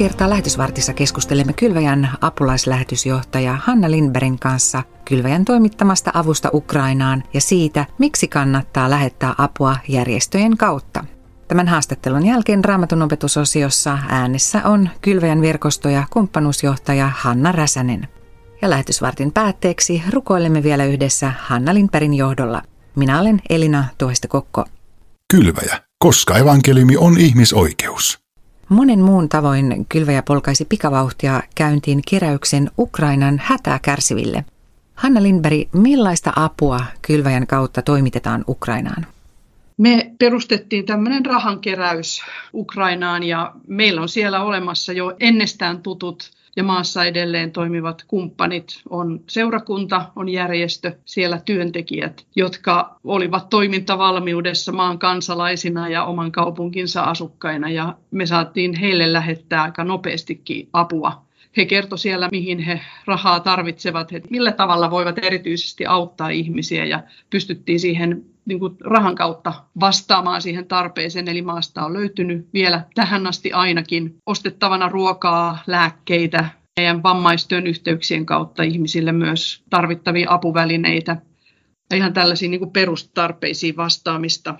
kertaa lähetysvartissa keskustelemme Kylväjän apulaislähetysjohtaja Hanna Lindbergin kanssa Kylväjän toimittamasta avusta Ukrainaan ja siitä, miksi kannattaa lähettää apua järjestöjen kautta. Tämän haastattelun jälkeen Raamatun opetusosiossa äänessä on Kylväjän verkosto- ja kumppanuusjohtaja Hanna Räsänen. Ja lähetysvartin päätteeksi rukoilemme vielä yhdessä Hanna Lindbergin johdolla. Minä olen Elina Tuoista Kokko. Kylväjä, koska evankeliumi on ihmisoikeus. Monen muun tavoin kylväjä polkaisi pikavauhtia käyntiin keräyksen Ukrainan hätää kärsiville. Hanna Lindberg, millaista apua kylväjän kautta toimitetaan Ukrainaan? Me perustettiin tämmöinen rahankeräys Ukrainaan ja meillä on siellä olemassa jo ennestään tutut ja maassa edelleen toimivat kumppanit on seurakunta, on järjestö, siellä työntekijät, jotka olivat toimintavalmiudessa maan kansalaisina ja oman kaupunkinsa asukkaina. Ja me saatiin heille lähettää aika nopeastikin apua. He kertoivat siellä, mihin he rahaa tarvitsevat, että millä tavalla voivat erityisesti auttaa ihmisiä. Ja pystyttiin siihen niin kuin rahan kautta vastaamaan siihen tarpeeseen. Eli maasta on löytynyt vielä tähän asti ainakin ostettavana ruokaa, lääkkeitä, meidän vammaistyön yhteyksien kautta ihmisille myös tarvittavia apuvälineitä ja ihan tällaisiin niin kuin perustarpeisiin vastaamista.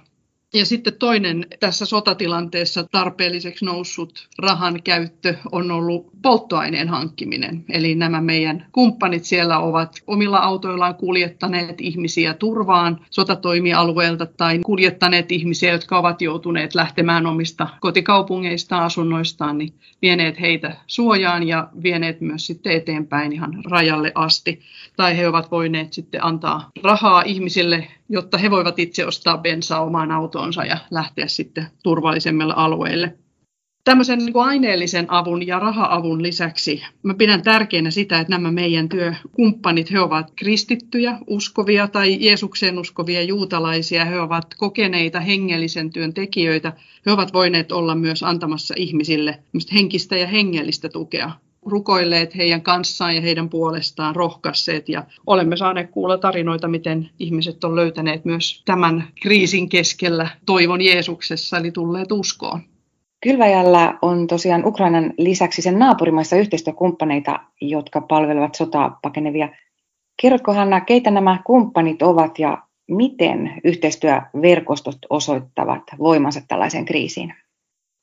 Ja sitten toinen tässä sotatilanteessa tarpeelliseksi noussut rahan käyttö on ollut polttoaineen hankkiminen. Eli nämä meidän kumppanit siellä ovat omilla autoillaan kuljettaneet ihmisiä turvaan sotatoimialueelta tai kuljettaneet ihmisiä, jotka ovat joutuneet lähtemään omista kotikaupungeistaan, asunnoistaan, niin vieneet heitä suojaan ja vieneet myös sitten eteenpäin ihan rajalle asti. Tai he ovat voineet sitten antaa rahaa ihmisille, jotta he voivat itse ostaa bensaa omaan autoonsa ja lähteä sitten turvallisemmille alueille. Tämmöisen niin kuin aineellisen avun ja raha-avun lisäksi mä pidän tärkeänä sitä, että nämä meidän työkumppanit, he ovat kristittyjä, uskovia tai Jeesukseen uskovia juutalaisia, he ovat kokeneita hengellisen työn tekijöitä, he ovat voineet olla myös antamassa ihmisille henkistä ja hengellistä tukea rukoilleet heidän kanssaan ja heidän puolestaan rohkaisseet ja olemme saaneet kuulla tarinoita, miten ihmiset on löytäneet myös tämän kriisin keskellä toivon Jeesuksessa, eli tulleet uskoon. Kylväjällä on tosiaan Ukrainan lisäksi sen naapurimaissa yhteistyökumppaneita, jotka palvelevat sotaa pakenevia. Kerrotko Hanna, keitä nämä kumppanit ovat ja miten yhteistyöverkostot osoittavat voimansa tällaiseen kriisiin?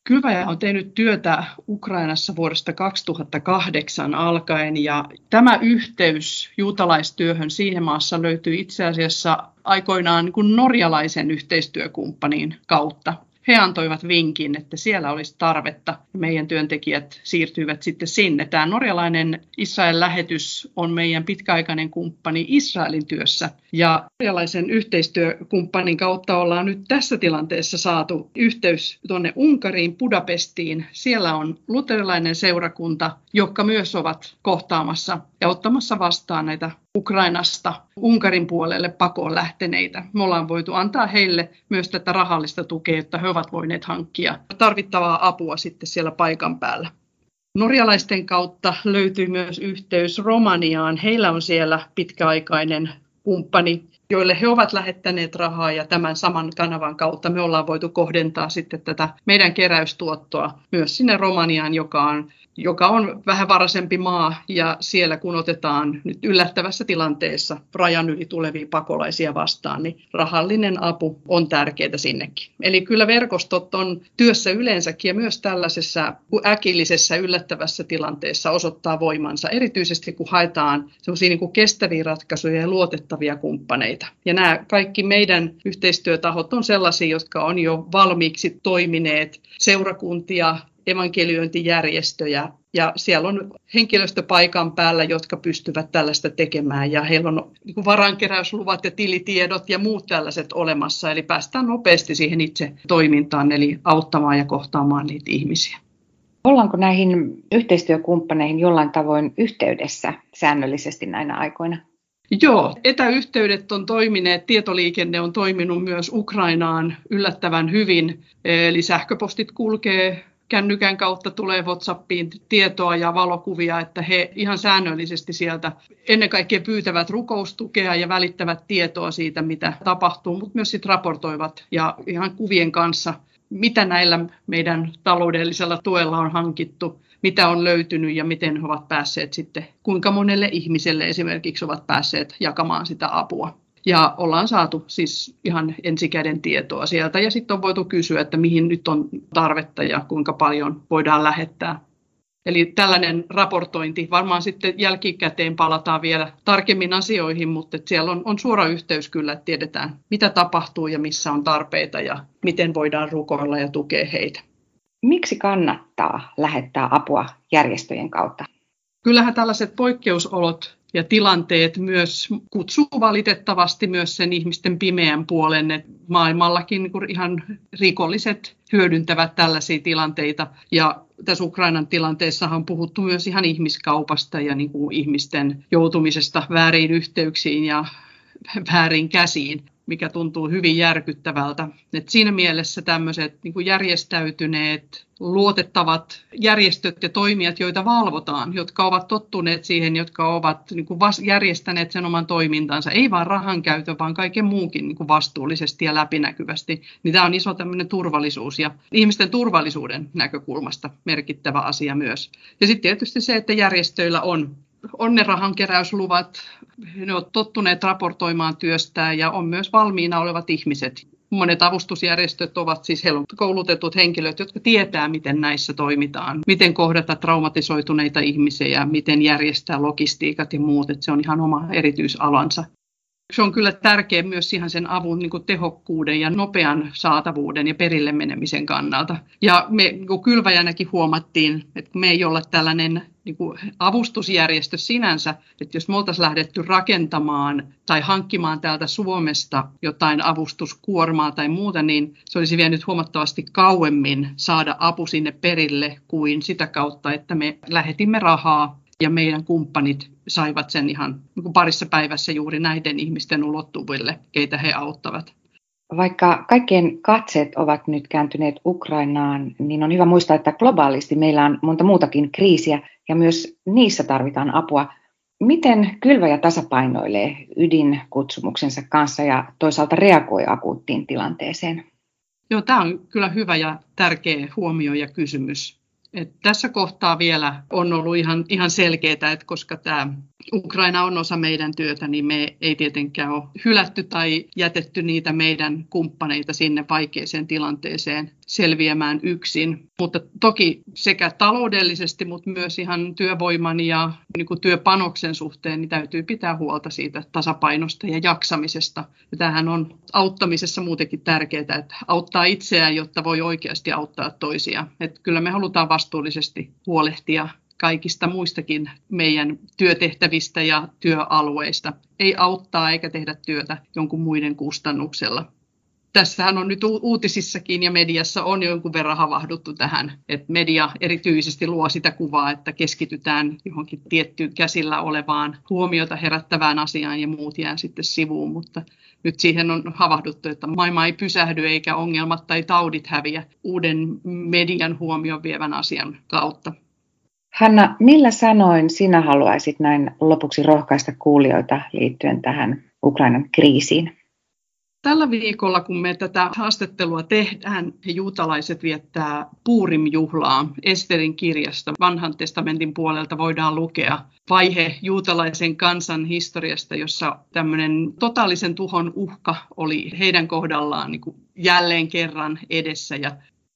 Kylväjä on tehnyt työtä Ukrainassa vuodesta 2008 alkaen ja tämä yhteys juutalaistyöhön siihen maassa löytyy itse asiassa aikoinaan niin kuin norjalaisen yhteistyökumppanin kautta he antoivat vinkin, että siellä olisi tarvetta. Meidän työntekijät siirtyivät sitten sinne. Tämä norjalainen Israel-lähetys on meidän pitkäaikainen kumppani Israelin työssä. Ja norjalaisen yhteistyökumppanin kautta ollaan nyt tässä tilanteessa saatu yhteys tuonne Unkariin, Budapestiin. Siellä on luterilainen seurakunta, jotka myös ovat kohtaamassa ja ottamassa vastaan näitä Ukrainasta Unkarin puolelle pakoon lähteneitä. Me ollaan voitu antaa heille myös tätä rahallista tukea, että he ovat voineet hankkia tarvittavaa apua sitten siellä paikan päällä. Norjalaisten kautta löytyy myös yhteys Romaniaan. Heillä on siellä pitkäaikainen kumppani, joille he ovat lähettäneet rahaa ja tämän saman kanavan kautta me ollaan voitu kohdentaa sitten tätä meidän keräystuottoa myös sinne Romaniaan, joka on joka on vähän varaisempi maa ja siellä kun otetaan nyt yllättävässä tilanteessa rajan yli tulevia pakolaisia vastaan, niin rahallinen apu on tärkeää sinnekin. Eli kyllä verkostot on työssä yleensäkin ja myös tällaisessa äkillisessä yllättävässä tilanteessa osoittaa voimansa, erityisesti kun haetaan sellaisia niin kuin kestäviä ratkaisuja ja luotettavia kumppaneita. Ja nämä kaikki meidän yhteistyötahot on sellaisia, jotka on jo valmiiksi toimineet seurakuntia, evankeliointijärjestöjä ja siellä on henkilöstö paikan päällä, jotka pystyvät tällaista tekemään ja heillä on niin varankeräysluvat ja tilitiedot ja muut tällaiset olemassa. Eli päästään nopeasti siihen itse toimintaan, eli auttamaan ja kohtaamaan niitä ihmisiä. Ollaanko näihin yhteistyökumppaneihin jollain tavoin yhteydessä säännöllisesti näinä aikoina? Joo, etäyhteydet on toimineet, tietoliikenne on toiminut myös Ukrainaan yllättävän hyvin, eli sähköpostit kulkee kännykän kautta tulee WhatsAppiin tietoa ja valokuvia, että he ihan säännöllisesti sieltä ennen kaikkea pyytävät rukoustukea ja välittävät tietoa siitä, mitä tapahtuu, mutta myös sitten raportoivat ja ihan kuvien kanssa mitä näillä meidän taloudellisella tuella on hankittu, mitä on löytynyt ja miten he ovat päässeet sitten, kuinka monelle ihmiselle esimerkiksi ovat päässeet jakamaan sitä apua. Ja ollaan saatu siis ihan ensikäden tietoa sieltä ja sitten on voitu kysyä, että mihin nyt on tarvetta ja kuinka paljon voidaan lähettää. Eli tällainen raportointi, varmaan sitten jälkikäteen palataan vielä tarkemmin asioihin, mutta siellä on, on suora yhteys kyllä, että tiedetään mitä tapahtuu ja missä on tarpeita ja miten voidaan rukoilla ja tukea heitä. Miksi kannattaa lähettää apua järjestöjen kautta? Kyllähän tällaiset poikkeusolot ja tilanteet myös kutsuu valitettavasti myös sen ihmisten pimeän puolen, että maailmallakin niin ihan rikolliset hyödyntävät tällaisia tilanteita ja tässä Ukrainan tilanteessa on puhuttu myös ihan ihmiskaupasta ja niin kuin ihmisten joutumisesta väärin yhteyksiin ja väärin käsiin mikä tuntuu hyvin järkyttävältä. Et siinä mielessä tämmöiset niin järjestäytyneet, luotettavat järjestöt ja toimijat, joita valvotaan, jotka ovat tottuneet siihen, jotka ovat niin kuin järjestäneet sen oman toimintansa, ei vain rahan käytön, vaan kaiken muunkin niin kuin vastuullisesti ja läpinäkyvästi, niin tämä on iso tämmöinen turvallisuus ja ihmisten turvallisuuden näkökulmasta merkittävä asia myös. Ja sitten tietysti se, että järjestöillä on on ne rahankeräysluvat, ne ovat tottuneet raportoimaan työstään ja on myös valmiina olevat ihmiset. Monet avustusjärjestöt ovat siis koulutetut henkilöt, jotka tietää, miten näissä toimitaan, miten kohdata traumatisoituneita ihmisiä, miten järjestää logistiikat ja muut. Että se on ihan oma erityisalansa. Se on kyllä tärkeä myös ihan sen avun niin tehokkuuden ja nopean saatavuuden ja perille menemisen kannalta. Ja me niin kylväjänäkin huomattiin, että me ei olla tällainen niin kuin avustusjärjestö sinänsä, että jos me oltaisiin lähdetty rakentamaan tai hankkimaan täältä Suomesta jotain avustuskuormaa tai muuta, niin se olisi vienyt huomattavasti kauemmin saada apu sinne perille kuin sitä kautta, että me lähetimme rahaa ja meidän kumppanit saivat sen ihan niin parissa päivässä juuri näiden ihmisten ulottuville, keitä he auttavat. Vaikka kaikkien katseet ovat nyt kääntyneet Ukrainaan, niin on hyvä muistaa, että globaalisti meillä on monta muutakin kriisiä ja myös niissä tarvitaan apua. Miten kylväjä tasapainoilee ydinkutsumuksensa kanssa ja toisaalta reagoi akuuttiin tilanteeseen? Joo, tämä on kyllä hyvä ja tärkeä huomio ja kysymys. Et tässä kohtaa vielä on ollut ihan, ihan selkeää, että koska tämä Ukraina on osa meidän työtä, niin me ei tietenkään ole hylätty tai jätetty niitä meidän kumppaneita sinne vaikeeseen tilanteeseen selviämään yksin. Mutta toki sekä taloudellisesti, mutta myös ihan työvoiman ja niin kuin työpanoksen suhteen niin täytyy pitää huolta siitä tasapainosta ja jaksamisesta. Ja tämähän on auttamisessa muutenkin tärkeää, että auttaa itseään, jotta voi oikeasti auttaa toisia. Että kyllä me halutaan vastuullisesti huolehtia kaikista muistakin meidän työtehtävistä ja työalueista. Ei auttaa eikä tehdä työtä jonkun muiden kustannuksella. Tässähän on nyt uutisissakin ja mediassa on jonkun verran havahduttu tähän, että media erityisesti luo sitä kuvaa, että keskitytään johonkin tiettyyn käsillä olevaan huomiota herättävään asiaan ja muut jää sitten sivuun, mutta nyt siihen on havahduttu, että maailma ei pysähdy eikä ongelmat tai taudit häviä uuden median huomion vievän asian kautta. Hanna, millä sanoin sinä haluaisit näin lopuksi rohkaista kuulijoita liittyen tähän Ukrainan kriisiin? Tällä viikolla, kun me tätä haastattelua tehdään, juutalaiset viettää Puurim-juhlaa. Esterin kirjasta vanhan testamentin puolelta voidaan lukea vaihe juutalaisen kansan historiasta, jossa tämmöinen totaalisen tuhon uhka oli heidän kohdallaan niin jälleen kerran edessä. Ja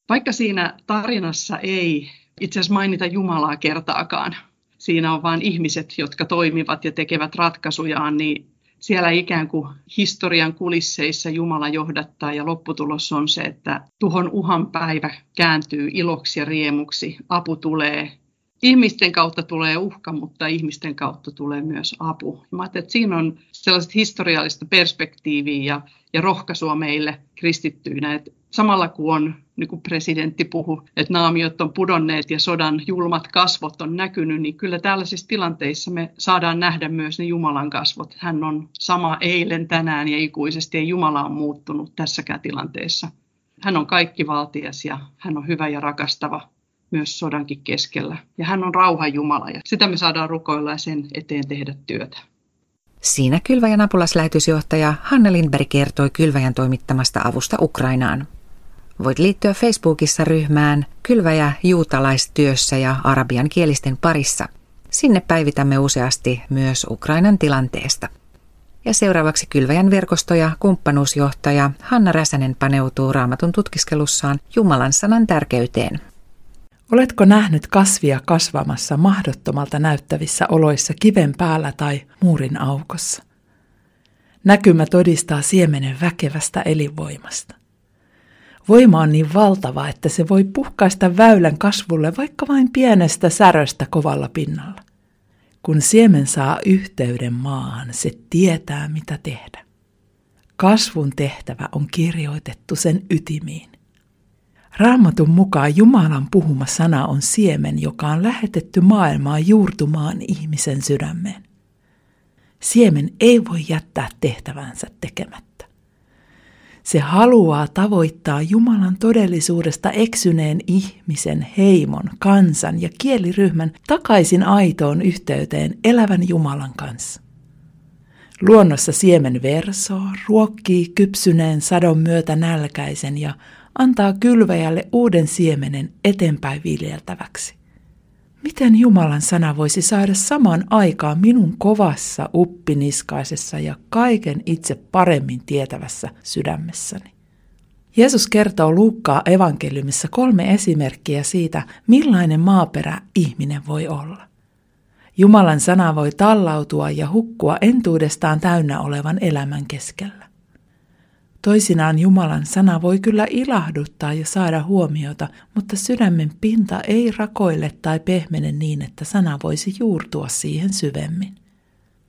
vaikka siinä tarinassa ei itse asiassa mainita Jumalaa kertaakaan. Siinä on vain ihmiset, jotka toimivat ja tekevät ratkaisujaan, niin siellä ikään kuin historian kulisseissa Jumala johdattaa ja lopputulos on se, että tuhon uhan päivä kääntyy iloksi ja riemuksi, apu tulee. Ihmisten kautta tulee uhka, mutta ihmisten kautta tulee myös apu. Mä että siinä on sellaista historiallista perspektiiviä ja, ja rohkaisua meille kristittyinä, että samalla kun on, niin kuin presidentti puhui, että naamiot on pudonneet ja sodan julmat kasvot on näkynyt, niin kyllä tällaisissa tilanteissa me saadaan nähdä myös ne Jumalan kasvot. Hän on sama eilen, tänään ja ikuisesti, ja Jumala on muuttunut tässäkään tilanteessa. Hän on kaikki valtias ja hän on hyvä ja rakastava myös sodankin keskellä. Ja hän on rauhan Jumala ja sitä me saadaan rukoilla ja sen eteen tehdä työtä. Siinä Kylväjän apulaslähetysjohtaja Hanna Lindberg kertoi Kylväjän toimittamasta avusta Ukrainaan. Voit liittyä Facebookissa ryhmään Kylväjä juutalaistyössä ja arabian kielisten parissa. Sinne päivitämme useasti myös Ukrainan tilanteesta. Ja seuraavaksi Kylväjän verkosto- ja kumppanuusjohtaja Hanna Räsänen paneutuu raamatun tutkiskelussaan Jumalan sanan tärkeyteen. Oletko nähnyt kasvia kasvamassa mahdottomalta näyttävissä oloissa kiven päällä tai muurin aukossa? Näkymä todistaa siemenen väkevästä elinvoimasta. Voima on niin valtava, että se voi puhkaista väylän kasvulle vaikka vain pienestä säröstä kovalla pinnalla. Kun siemen saa yhteyden maahan, se tietää mitä tehdä. Kasvun tehtävä on kirjoitettu sen ytimiin. Raamatun mukaan Jumalan puhuma sana on siemen, joka on lähetetty maailmaan juurtumaan ihmisen sydämeen. Siemen ei voi jättää tehtävänsä tekemättä. Se haluaa tavoittaa Jumalan todellisuudesta eksyneen ihmisen, heimon, kansan ja kieliryhmän takaisin aitoon yhteyteen elävän Jumalan kanssa. Luonnossa siemen versoo, ruokkii kypsyneen sadon myötä nälkäisen ja antaa kylväjälle uuden siemenen eteenpäin viljeltäväksi. Miten Jumalan sana voisi saada saman aikaan minun kovassa, uppiniskaisessa ja kaiken itse paremmin tietävässä sydämessäni? Jeesus kertoo Luukkaa evankeliumissa kolme esimerkkiä siitä, millainen maaperä ihminen voi olla. Jumalan sana voi tallautua ja hukkua entuudestaan täynnä olevan elämän keskellä. Toisinaan Jumalan sana voi kyllä ilahduttaa ja saada huomiota, mutta sydämen pinta ei rakoile tai pehmene niin, että sana voisi juurtua siihen syvemmin.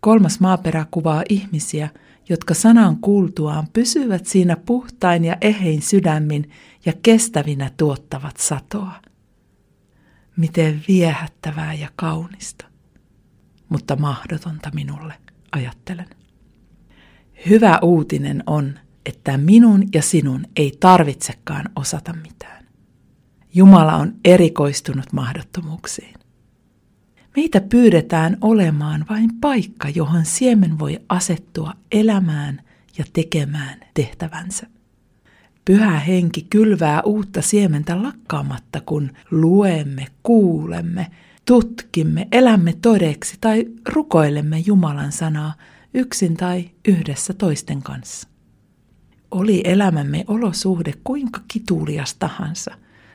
Kolmas maaperä kuvaa ihmisiä, jotka sanan kuultuaan pysyvät siinä puhtain ja ehein sydämin ja kestävinä tuottavat satoa. Miten viehättävää ja kaunista, mutta mahdotonta minulle, ajattelen. Hyvä uutinen on, että minun ja sinun ei tarvitsekaan osata mitään. Jumala on erikoistunut mahdottomuuksiin. Meitä pyydetään olemaan vain paikka, johon siemen voi asettua elämään ja tekemään tehtävänsä. Pyhä henki kylvää uutta siementä lakkaamatta, kun luemme, kuulemme, tutkimme, elämme todeksi tai rukoilemme Jumalan sanaa yksin tai yhdessä toisten kanssa. Oli elämämme olosuhde kuinka kitulias tahansa,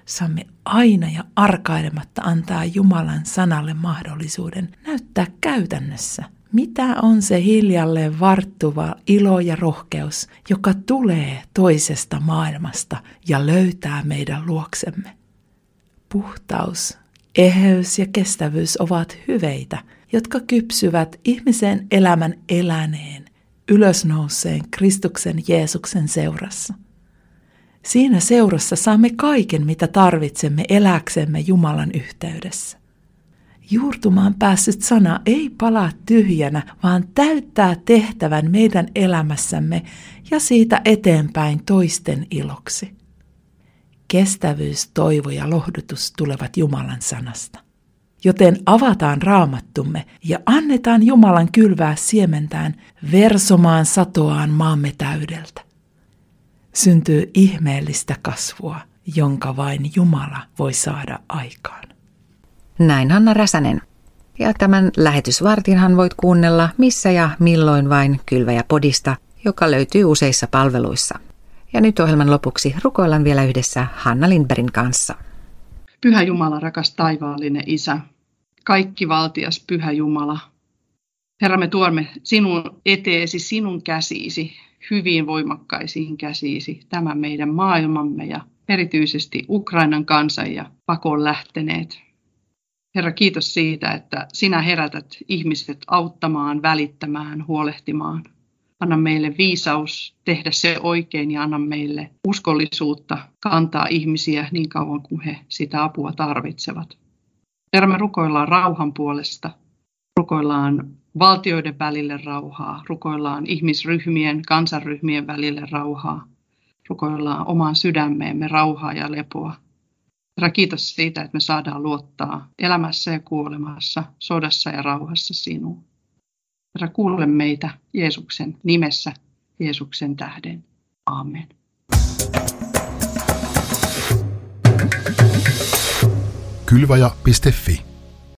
saamme aina ja arkailematta antaa Jumalan sanalle mahdollisuuden näyttää käytännössä, mitä on se hiljalleen varttuva ilo ja rohkeus, joka tulee toisesta maailmasta ja löytää meidän luoksemme. Puhtaus, eheys ja kestävyys ovat hyveitä, jotka kypsyvät ihmisen elämän eläneen ylösnouseen Kristuksen Jeesuksen seurassa. Siinä seurassa saamme kaiken, mitä tarvitsemme eläksemme Jumalan yhteydessä. Juurtumaan päässyt sana ei palaa tyhjänä, vaan täyttää tehtävän meidän elämässämme ja siitä eteenpäin toisten iloksi. Kestävyys, toivo ja lohdutus tulevat Jumalan sanasta. Joten avataan raamattumme ja annetaan Jumalan kylvää siementään versomaan satoaan maamme täydeltä. Syntyy ihmeellistä kasvua, jonka vain Jumala voi saada aikaan. Näin Hanna Räsänen. Ja tämän lähetysvartinhan voit kuunnella missä ja milloin vain Kylväjä podista, joka löytyy useissa palveluissa. Ja nyt ohjelman lopuksi rukoillaan vielä yhdessä Hanna Lindbergin kanssa. Pyhä Jumala, rakas taivaallinen Isä, kaikki valtias Pyhä Jumala. Herra, me tuomme sinun eteesi, sinun käsiisi, hyvin voimakkaisiin käsiisi, tämän meidän maailmamme ja erityisesti Ukrainan kansan ja pakon lähteneet. Herra, kiitos siitä, että sinä herätät ihmiset auttamaan, välittämään, huolehtimaan. Anna meille viisaus tehdä se oikein ja anna meille uskollisuutta kantaa ihmisiä niin kauan kuin he sitä apua tarvitsevat. Herra, me rukoillaan rauhan puolesta, rukoillaan valtioiden välille rauhaa, rukoillaan ihmisryhmien, kansanryhmien välille rauhaa, rukoillaan omaan sydämeemme rauhaa ja lepoa. Herra, kiitos siitä, että me saadaan luottaa elämässä ja kuolemassa, sodassa ja rauhassa sinuun. Herra, kuule meitä Jeesuksen nimessä, Jeesuksen tähden. Amen. Kylvaja.fi